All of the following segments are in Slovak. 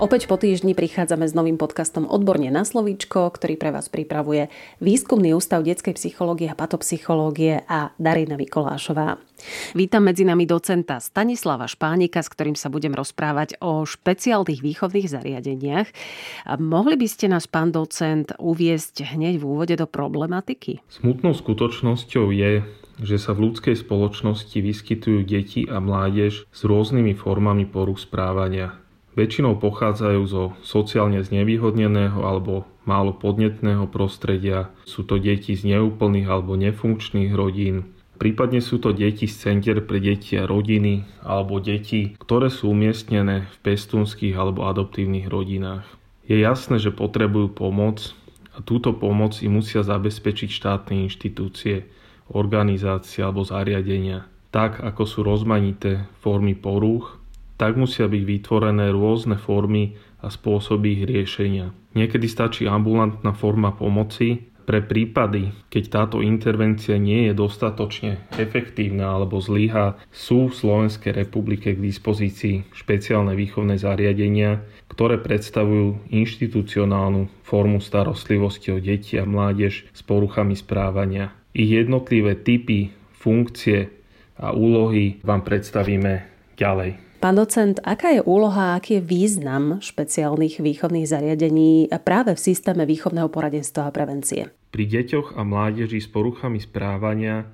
Opäť po týždni prichádzame s novým podcastom Odborne na slovíčko, ktorý pre vás pripravuje Výskumný ústav detskej psychológie a patopsychológie a Darina Mikolášová. Vítam medzi nami docenta Stanislava Špánika, s ktorým sa budem rozprávať o špeciálnych výchovných zariadeniach. Mohli by ste nás, pán docent, uviesť hneď v úvode do problematiky? Smutnou skutočnosťou je, že sa v ľudskej spoločnosti vyskytujú deti a mládež s rôznymi formami poruch správania. Väčšinou pochádzajú zo sociálne znevýhodneného alebo málo podnetného prostredia. Sú to deti z neúplných alebo nefunkčných rodín. Prípadne sú to deti z centier pre deti a rodiny alebo deti, ktoré sú umiestnené v pestúnskych alebo adoptívnych rodinách. Je jasné, že potrebujú pomoc a túto pomoc im musia zabezpečiť štátne inštitúcie, organizácie alebo zariadenia. Tak ako sú rozmanité formy porúch, tak musia byť vytvorené rôzne formy a spôsoby ich riešenia. Niekedy stačí ambulantná forma pomoci pre prípady, keď táto intervencia nie je dostatočne efektívna alebo zlyha, sú v Slovenskej republike k dispozícii špeciálne výchovné zariadenia, ktoré predstavujú inštitucionálnu formu starostlivosti o deti a mládež s poruchami správania. Ich jednotlivé typy, funkcie a úlohy vám predstavíme ďalej. Pán docent, aká je úloha, aký je význam špeciálnych výchovných zariadení práve v systéme výchovného poradenstva a prevencie? Pri deťoch a mládeži s poruchami správania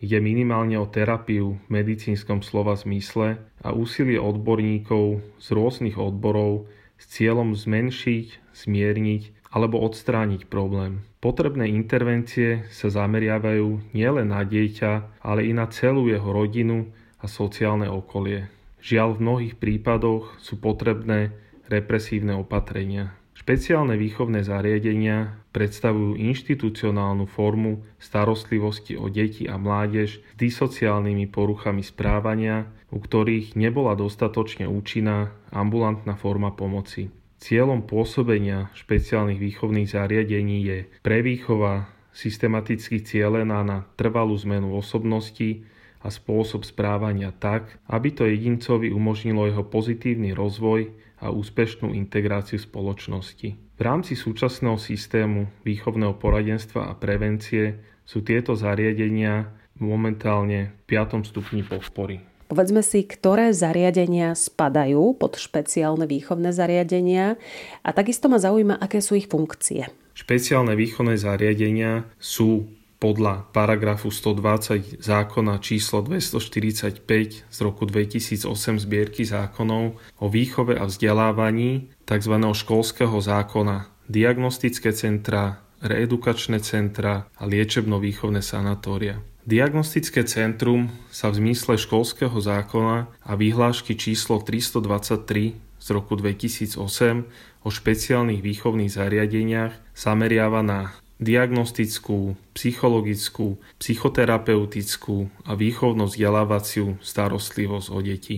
ide minimálne o terapiu v medicínskom slova zmysle a úsilie odborníkov z rôznych odborov s cieľom zmenšiť, zmierniť alebo odstrániť problém. Potrebné intervencie sa zameriavajú nielen na dieťa, ale i na celú jeho rodinu a sociálne okolie. Žiaľ v mnohých prípadoch sú potrebné represívne opatrenia. Špeciálne výchovné zariadenia predstavujú inštitucionálnu formu starostlivosti o deti a mládež s disociálnymi poruchami správania, u ktorých nebola dostatočne účinná ambulantná forma pomoci. Cieľom pôsobenia špeciálnych výchovných zariadení je prevýchova systematicky cielená na trvalú zmenu osobnosti, a spôsob správania tak, aby to jedincovi umožnilo jeho pozitívny rozvoj a úspešnú integráciu spoločnosti. V rámci súčasného systému výchovného poradenstva a prevencie sú tieto zariadenia momentálne v 5. stupni podpory. Povedzme si, ktoré zariadenia spadajú pod špeciálne výchovné zariadenia a takisto ma zaujíma, aké sú ich funkcie. Špeciálne výchovné zariadenia sú podľa paragrafu 120 zákona číslo 245 z roku 2008 zbierky zákonov o výchove a vzdelávaní tzv. školského zákona diagnostické centra, reedukačné centra a liečebno-výchovné sanatória. Diagnostické centrum sa v zmysle školského zákona a vyhlášky číslo 323 z roku 2008 o špeciálnych výchovných zariadeniach zameriava na diagnostickú, psychologickú, psychoterapeutickú a výchovno-vzdelávaciu starostlivosť o deti.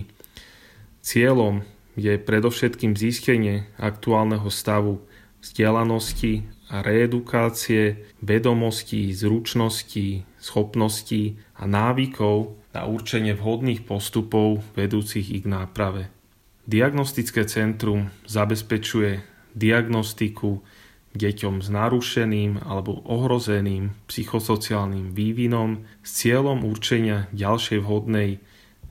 Cieľom je predovšetkým zistenie aktuálneho stavu vzdelanosti a reedukácie vedomostí, zručností, schopností a návykov na určenie vhodných postupov vedúcich ich náprave. Diagnostické centrum zabezpečuje diagnostiku, deťom s narušeným alebo ohrozeným psychosociálnym vývinom s cieľom určenia ďalšej vhodnej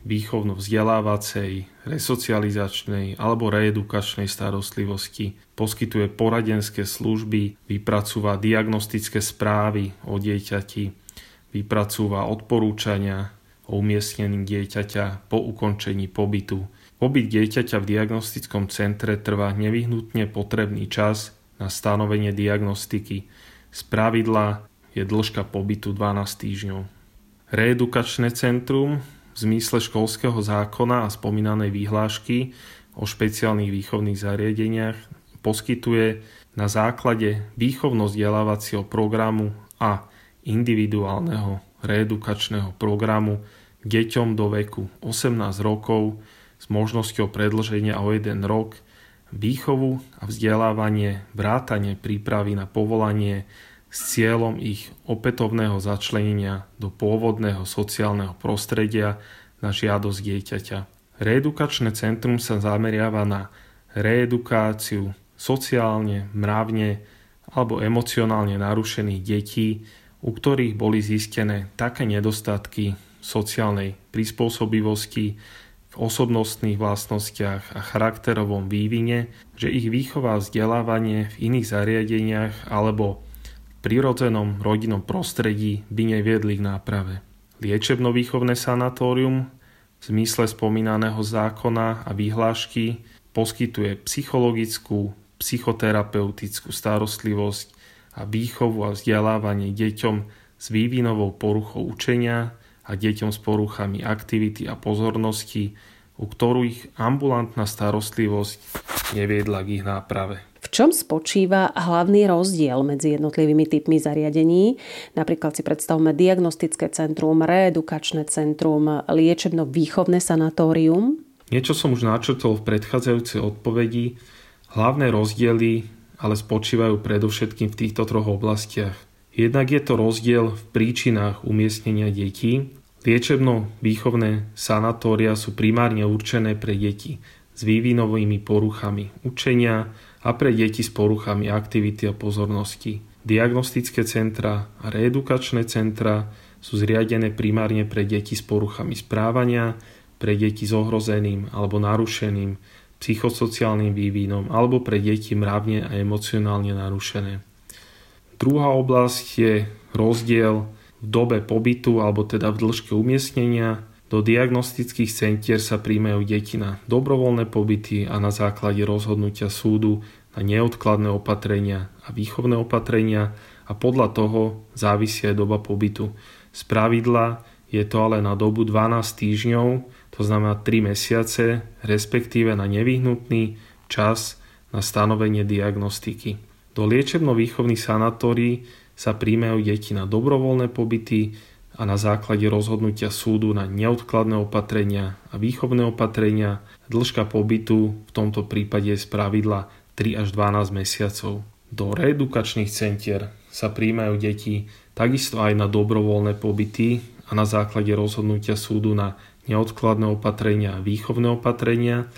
výchovno-vzdelávacej, resocializačnej alebo reedukačnej starostlivosti, poskytuje poradenské služby, vypracúva diagnostické správy o dieťati, vypracúva odporúčania o umiestnení dieťaťa po ukončení pobytu. Pobyt dieťaťa v diagnostickom centre trvá nevyhnutne potrebný čas na stanovenie diagnostiky. Z pravidla je dĺžka pobytu 12 týždňov. Reedukačné centrum v zmysle školského zákona a spomínanej výhlášky o špeciálnych výchovných zariadeniach poskytuje na základe výchovno-vzdelávacieho programu a individuálneho reedukačného programu deťom do veku 18 rokov s možnosťou predlženia o 1 rok výchovu a vzdelávanie, vrátanie prípravy na povolanie s cieľom ich opätovného začlenenia do pôvodného sociálneho prostredia na žiadosť dieťaťa. Reedukačné centrum sa zameriava na reedukáciu sociálne, mravne alebo emocionálne narušených detí, u ktorých boli zistené také nedostatky sociálnej prispôsobivosti, v osobnostných vlastnostiach a charakterovom vývine, že ich výchova a vzdelávanie v iných zariadeniach alebo prirodzenom rodinnom prostredí by neviedli k náprave. Liečebno-výchovné sanatórium v zmysle spomínaného zákona a vyhlášky poskytuje psychologickú, psychoterapeutickú starostlivosť a výchovu a vzdelávanie deťom s vývinovou poruchou učenia a deťom s poruchami aktivity a pozornosti, u ktorých ambulantná starostlivosť neviedla k ich náprave čom spočíva hlavný rozdiel medzi jednotlivými typmi zariadení? Napríklad si predstavme diagnostické centrum, reedukačné centrum, liečebno-výchovné sanatórium. Niečo som už načrtol v predchádzajúcej odpovedi. Hlavné rozdiely ale spočívajú predovšetkým v týchto troch oblastiach. Jednak je to rozdiel v príčinách umiestnenia detí. Liečebno-výchovné sanatória sú primárne určené pre deti s vývinovými poruchami učenia, a pre deti s poruchami aktivity a pozornosti. Diagnostické centra a reedukačné centra sú zriadené primárne pre deti s poruchami správania, pre deti s ohrozeným alebo narušeným psychosociálnym vývinom alebo pre deti mravne a emocionálne narušené. Druhá oblasť je rozdiel v dobe pobytu alebo teda v dĺžke umiestnenia. Do diagnostických centier sa príjmajú deti na dobrovoľné pobyty a na základe rozhodnutia súdu na neodkladné opatrenia a výchovné opatrenia a podľa toho závisí aj doba pobytu. Z pravidla je to ale na dobu 12 týždňov, to znamená 3 mesiace, respektíve na nevyhnutný čas na stanovenie diagnostiky. Do liečebno-výchovných sanatórií sa príjmajú deti na dobrovoľné pobyty a na základe rozhodnutia súdu na neodkladné opatrenia a výchovné opatrenia. Dĺžka pobytu v tomto prípade je z pravidla 3 až 12 mesiacov. Do reedukačných centier sa príjmajú deti takisto aj na dobrovoľné pobyty a na základe rozhodnutia súdu na neodkladné opatrenia a výchovné opatrenia.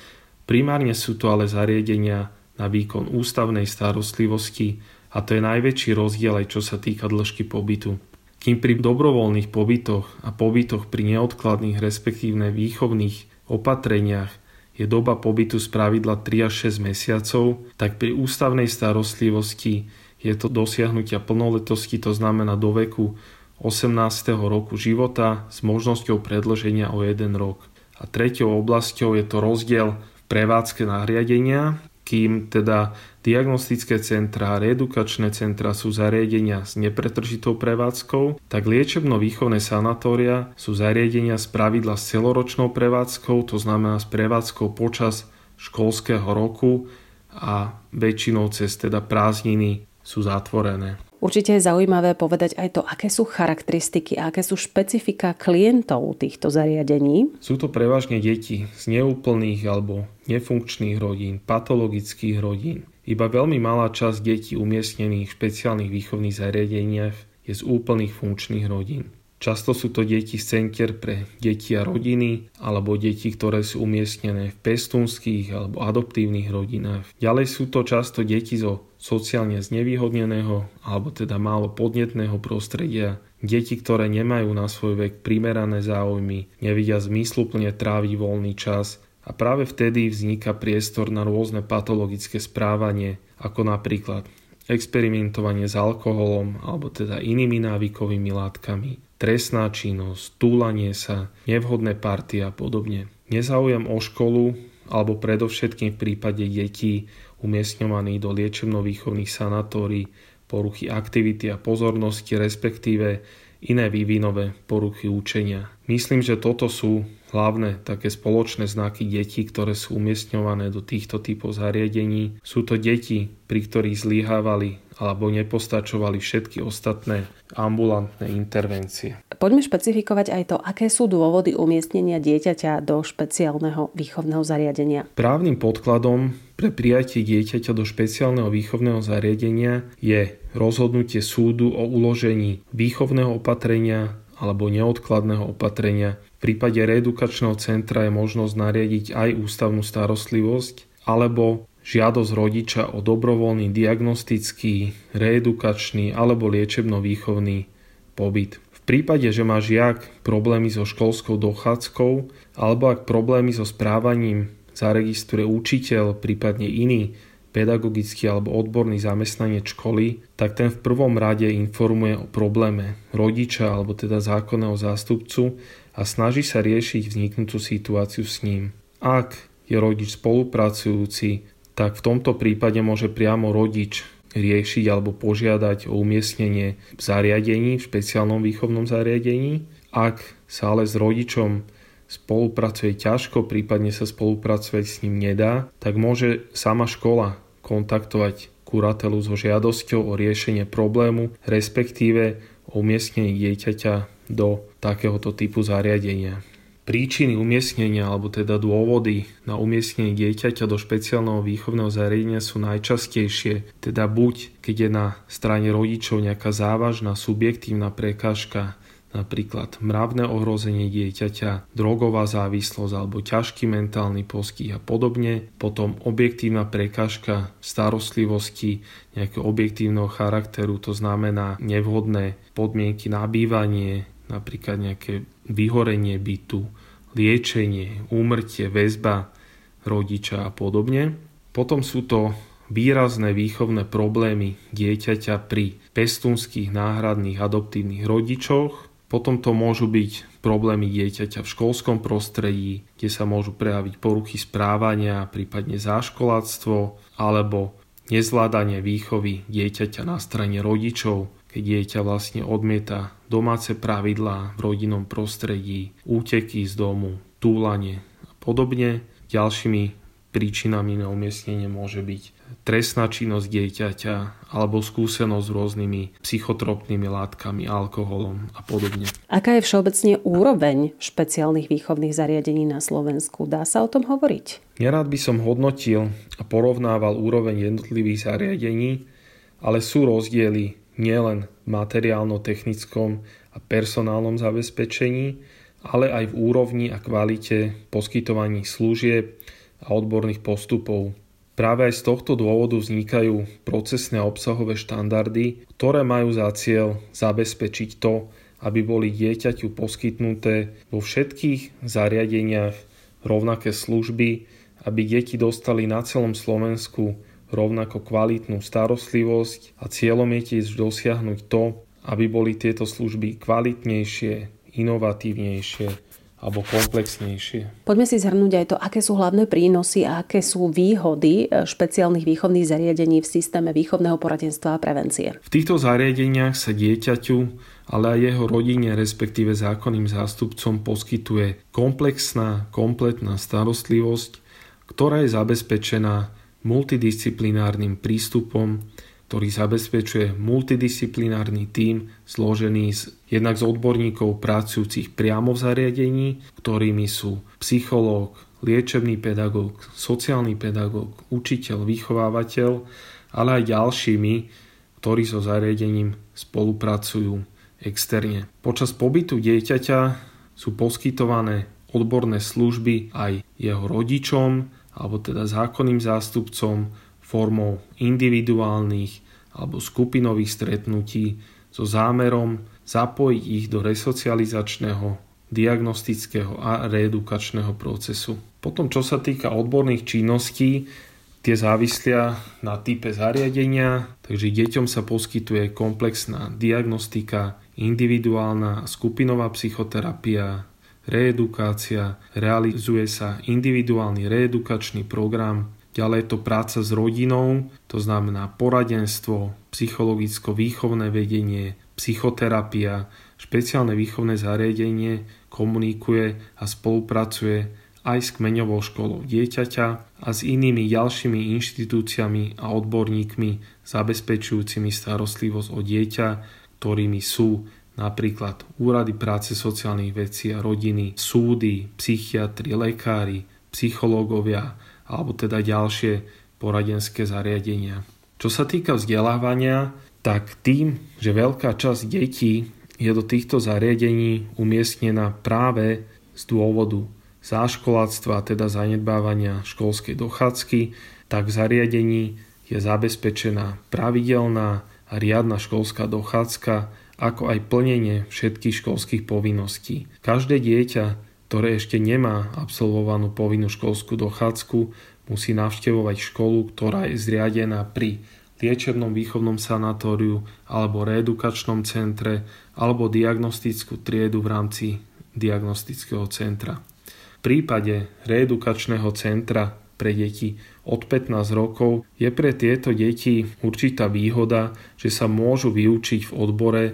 Primárne sú to ale zariadenia na výkon ústavnej starostlivosti a to je najväčší rozdiel aj čo sa týka dĺžky pobytu. Kým pri dobrovoľných pobytoch a pobytoch pri neodkladných respektívne výchovných opatreniach je doba pobytu z pravidla 3 až 6 mesiacov, tak pri ústavnej starostlivosti je to dosiahnutia plnoletosti, to znamená do veku 18. roku života s možnosťou predlženia o 1 rok. A treťou oblasťou je to rozdiel prevádzke nariadenia, kým teda diagnostické centra reedukačné centra sú zariadenia s nepretržitou prevádzkou, tak liečebno-výchovné sanatória sú zariadenia z pravidla s celoročnou prevádzkou, to znamená s prevádzkou počas školského roku a väčšinou cez teda prázdniny sú zatvorené. Určite je zaujímavé povedať aj to, aké sú charakteristiky a aké sú špecifika klientov týchto zariadení. Sú to prevažne deti z neúplných alebo nefunkčných rodín, patologických rodín. Iba veľmi malá časť detí umiestnených v špeciálnych výchovných zariadeniach je z úplných funkčných rodín. Často sú to deti z centier pre deti a rodiny alebo deti, ktoré sú umiestnené v pestunských alebo adoptívnych rodinách. Ďalej sú to často deti zo sociálne znevýhodneného alebo teda málo podnetného prostredia, deti, ktoré nemajú na svoj vek primerané záujmy, nevidia zmysluplne tráviť voľný čas a práve vtedy vzniká priestor na rôzne patologické správanie, ako napríklad experimentovanie s alkoholom alebo teda inými návykovými látkami, trestná činnosť, túlanie sa, nevhodné party a podobne. Nezáujem o školu alebo predovšetkým v prípade detí umiestňovaných do liečebno-výchovných sanatórií, poruchy aktivity a pozornosti, respektíve iné vývinové poruchy učenia. Myslím, že toto sú hlavné také spoločné znaky detí, ktoré sú umiestňované do týchto typov zariadení. Sú to deti, pri ktorých zlyhávali alebo nepostačovali všetky ostatné ambulantné intervencie. Poďme špecifikovať aj to, aké sú dôvody umiestnenia dieťaťa do špeciálneho výchovného zariadenia. Právnym podkladom pre prijatie dieťaťa do špeciálneho výchovného zariadenia je rozhodnutie súdu o uložení výchovného opatrenia alebo neodkladného opatrenia. V prípade reedukačného centra je možnosť nariadiť aj ústavnú starostlivosť alebo žiadosť rodiča o dobrovoľný diagnostický, reedukačný alebo liečebno-výchovný pobyt. V prípade, že má žiak problémy so školskou dochádzkou alebo ak problémy so správaním zaregistruje učiteľ, prípadne iný pedagogický alebo odborný zamestnanec školy, tak ten v prvom rade informuje o probléme rodiča alebo teda zákonného zástupcu a snaží sa riešiť vzniknutú situáciu s ním. Ak je rodič spolupracujúci, tak v tomto prípade môže priamo rodič riešiť alebo požiadať o umiestnenie v zariadení, v špeciálnom výchovnom zariadení. Ak sa ale s rodičom spolupracuje ťažko, prípadne sa spolupracovať s ním nedá, tak môže sama škola kontaktovať kuratelu so žiadosťou o riešenie problému, respektíve o umiestnenie dieťaťa do takéhoto typu zariadenia. Príčiny umiestnenia alebo teda dôvody na umiestnenie dieťaťa do špeciálneho výchovného zariadenia sú najčastejšie, teda buď keď je na strane rodičov nejaká závažná subjektívna prekážka napríklad mravné ohrozenie dieťaťa, drogová závislosť alebo ťažký mentálny postih a podobne. Potom objektívna prekážka starostlivosti nejakého objektívneho charakteru, to znamená nevhodné podmienky na bývanie, napríklad nejaké vyhorenie bytu, liečenie, úmrtie, väzba rodiča a podobne. Potom sú to výrazné výchovné problémy dieťaťa pri pestunských náhradných adoptívnych rodičoch, potom to môžu byť problémy dieťaťa v školskom prostredí, kde sa môžu prejaviť poruchy správania, prípadne záškoláctvo, alebo nezvládanie výchovy dieťaťa na strane rodičov, keď dieťa vlastne odmieta domáce pravidlá v rodinnom prostredí, úteky z domu, túlanie a podobne. Ďalšími príčinami na umiestnenie môže byť trestná činnosť dieťaťa alebo skúsenosť s rôznymi psychotropnými látkami, alkoholom a podobne. Aká je všeobecne úroveň špeciálnych výchovných zariadení na Slovensku? Dá sa o tom hovoriť? Nerád by som hodnotil a porovnával úroveň jednotlivých zariadení, ale sú rozdiely nielen v materiálno-technickom a personálnom zabezpečení, ale aj v úrovni a kvalite poskytovaní služieb a odborných postupov. Práve aj z tohto dôvodu vznikajú procesné obsahové štandardy, ktoré majú za cieľ zabezpečiť to, aby boli dieťaťu poskytnuté vo všetkých zariadeniach rovnaké služby, aby deti dostali na celom Slovensku rovnako kvalitnú starostlivosť a cieľom je tiež dosiahnuť to, aby boli tieto služby kvalitnejšie, inovatívnejšie alebo komplexnejšie. Poďme si zhrnúť aj to, aké sú hlavné prínosy a aké sú výhody e, špeciálnych výchovných zariadení v systéme výchovného poradenstva a prevencie. V týchto zariadeniach sa dieťaťu, ale aj jeho rodine, respektíve zákonným zástupcom poskytuje komplexná, kompletná starostlivosť, ktorá je zabezpečená multidisciplinárnym prístupom ktorý zabezpečuje multidisciplinárny tím zložený z, jednak z odborníkov pracujúcich priamo v zariadení, ktorými sú psychológ, liečebný pedagóg, sociálny pedagóg, učiteľ, vychovávateľ, ale aj ďalšími, ktorí so zariadením spolupracujú externe. Počas pobytu dieťaťa sú poskytované odborné služby aj jeho rodičom, alebo teda zákonným zástupcom, formou individuálnych alebo skupinových stretnutí so zámerom zapojiť ich do resocializačného, diagnostického a reedukačného procesu. Potom, čo sa týka odborných činností, tie závislia na type zariadenia, takže deťom sa poskytuje komplexná diagnostika, individuálna skupinová psychoterapia, reedukácia, realizuje sa individuálny reedukačný program, Ďalej je to práca s rodinou, to znamená poradenstvo, psychologicko-výchovné vedenie, psychoterapia, špeciálne výchovné zariadenie komunikuje a spolupracuje aj s kmeňovou školou dieťaťa a s inými ďalšími inštitúciami a odborníkmi zabezpečujúcimi starostlivosť o dieťa, ktorými sú napríklad úrady práce sociálnych vecí a rodiny, súdy, psychiatri, lekári, psychológovia alebo teda ďalšie poradenské zariadenia. Čo sa týka vzdelávania, tak tým, že veľká časť detí je do týchto zariadení umiestnená práve z dôvodu záškoláctva, teda zanedbávania školskej dochádzky, tak v zariadení je zabezpečená pravidelná a riadna školská dochádzka, ako aj plnenie všetkých školských povinností. Každé dieťa, ktoré ešte nemá absolvovanú povinnú školskú dochádzku, musí navštevovať školu, ktorá je zriadená pri liečebnom výchovnom sanatóriu alebo reedukačnom centre alebo diagnostickú triedu v rámci diagnostického centra. V prípade reedukačného centra pre deti od 15 rokov je pre tieto deti určitá výhoda, že sa môžu vyučiť v odbore,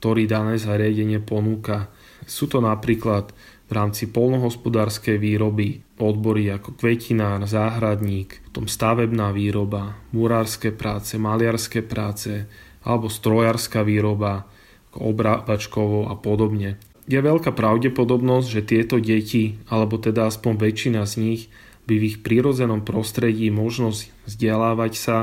ktorý dané zariadenie ponúka. Sú to napríklad v rámci polnohospodárskej výroby odbory ako kvetinár, záhradník, potom stavebná výroba, murárske práce, maliarské práce alebo strojárska výroba, obrábačkovo a podobne. Je veľká pravdepodobnosť, že tieto deti, alebo teda aspoň väčšina z nich, by v ich prírodzenom prostredí možnosť vzdelávať sa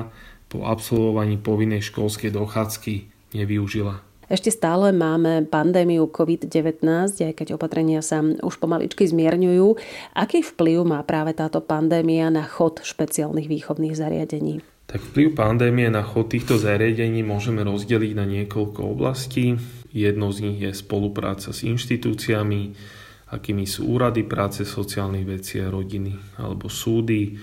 po absolvovaní povinnej školskej dochádzky nevyužila. Ešte stále máme pandémiu COVID-19, aj keď opatrenia sa už pomaličky zmierňujú. Aký vplyv má práve táto pandémia na chod špeciálnych výchovných zariadení? Tak vplyv pandémie na chod týchto zariadení môžeme rozdeliť na niekoľko oblastí. Jednou z nich je spolupráca s inštitúciami, akými sú úrady práce sociálnych vecí a rodiny alebo súdy.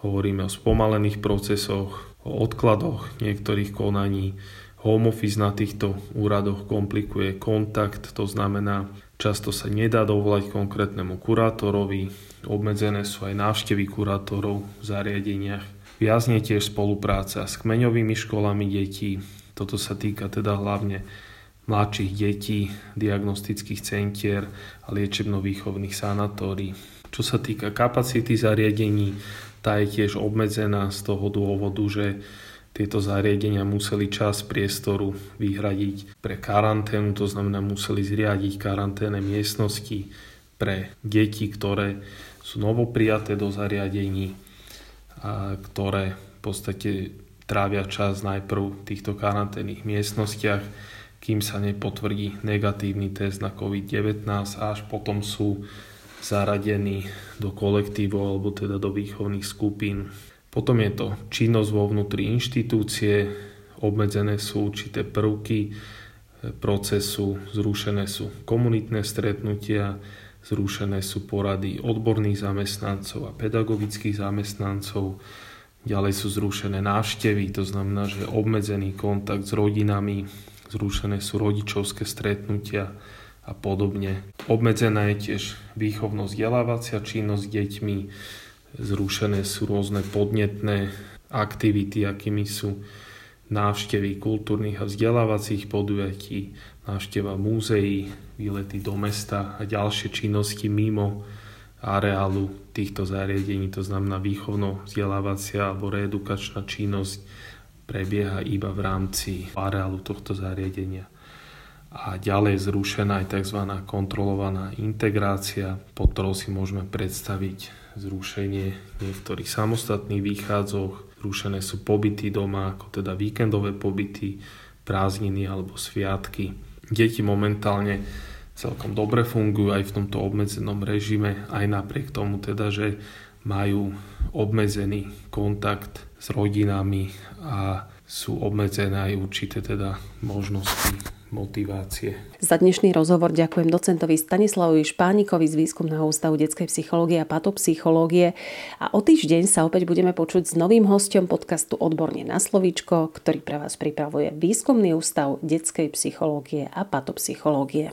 Hovoríme o spomalených procesoch, o odkladoch niektorých konaní, Home office na týchto úradoch komplikuje kontakt, to znamená, často sa nedá dovolať konkrétnemu kurátorovi, obmedzené sú aj návštevy kurátorov v zariadeniach. Viazne tiež spolupráca s kmeňovými školami detí, toto sa týka teda hlavne mladších detí, diagnostických centier a liečebno-výchovných sanatórií. Čo sa týka kapacity zariadení, tá je tiež obmedzená z toho dôvodu, že tieto zariadenia museli čas priestoru vyhradiť pre karanténu, to znamená museli zriadiť karanténne miestnosti pre deti, ktoré sú novoprijaté do zariadení, a ktoré v podstate trávia čas najprv v týchto karanténnych miestnostiach, kým sa nepotvrdí negatívny test na COVID-19 a až potom sú zaradení do kolektívu alebo teda do výchovných skupín. Potom je to činnosť vo vnútri inštitúcie, obmedzené sú určité prvky procesu, zrušené sú komunitné stretnutia, zrušené sú porady odborných zamestnancov a pedagogických zamestnancov, ďalej sú zrušené návštevy, to znamená, že obmedzený kontakt s rodinami, zrušené sú rodičovské stretnutia a podobne. Obmedzená je tiež výchovno-vzdelávacia činnosť s deťmi, Zrušené sú rôzne podnetné aktivity, akými sú návštevy kultúrnych a vzdelávacích podujatí, návšteva múzeí, výlety do mesta a ďalšie činnosti mimo areálu týchto zariadení, to znamená výchovno-vzdelávacia alebo reedukačná činnosť prebieha iba v rámci areálu tohto zariadenia. A ďalej je zrušená aj tzv. kontrolovaná integrácia, pod ktorou si môžeme predstaviť zrušenie niektorých samostatných výchádzok, zrušené sú pobyty doma, ako teda víkendové pobyty, prázdniny alebo sviatky. Deti momentálne celkom dobre fungujú aj v tomto obmedzenom režime, aj napriek tomu teda, že majú obmedzený kontakt s rodinami a sú obmedzené aj určité teda možnosti motivácie. Za dnešný rozhovor ďakujem docentovi Stanislavovi Špánikovi z Výskumného ústavu detskej psychológie a patopsychológie a o týždeň sa opäť budeme počuť s novým hostom podcastu Odborne na slovíčko, ktorý pre vás pripravuje Výskumný ústav detskej psychológie a patopsychológie.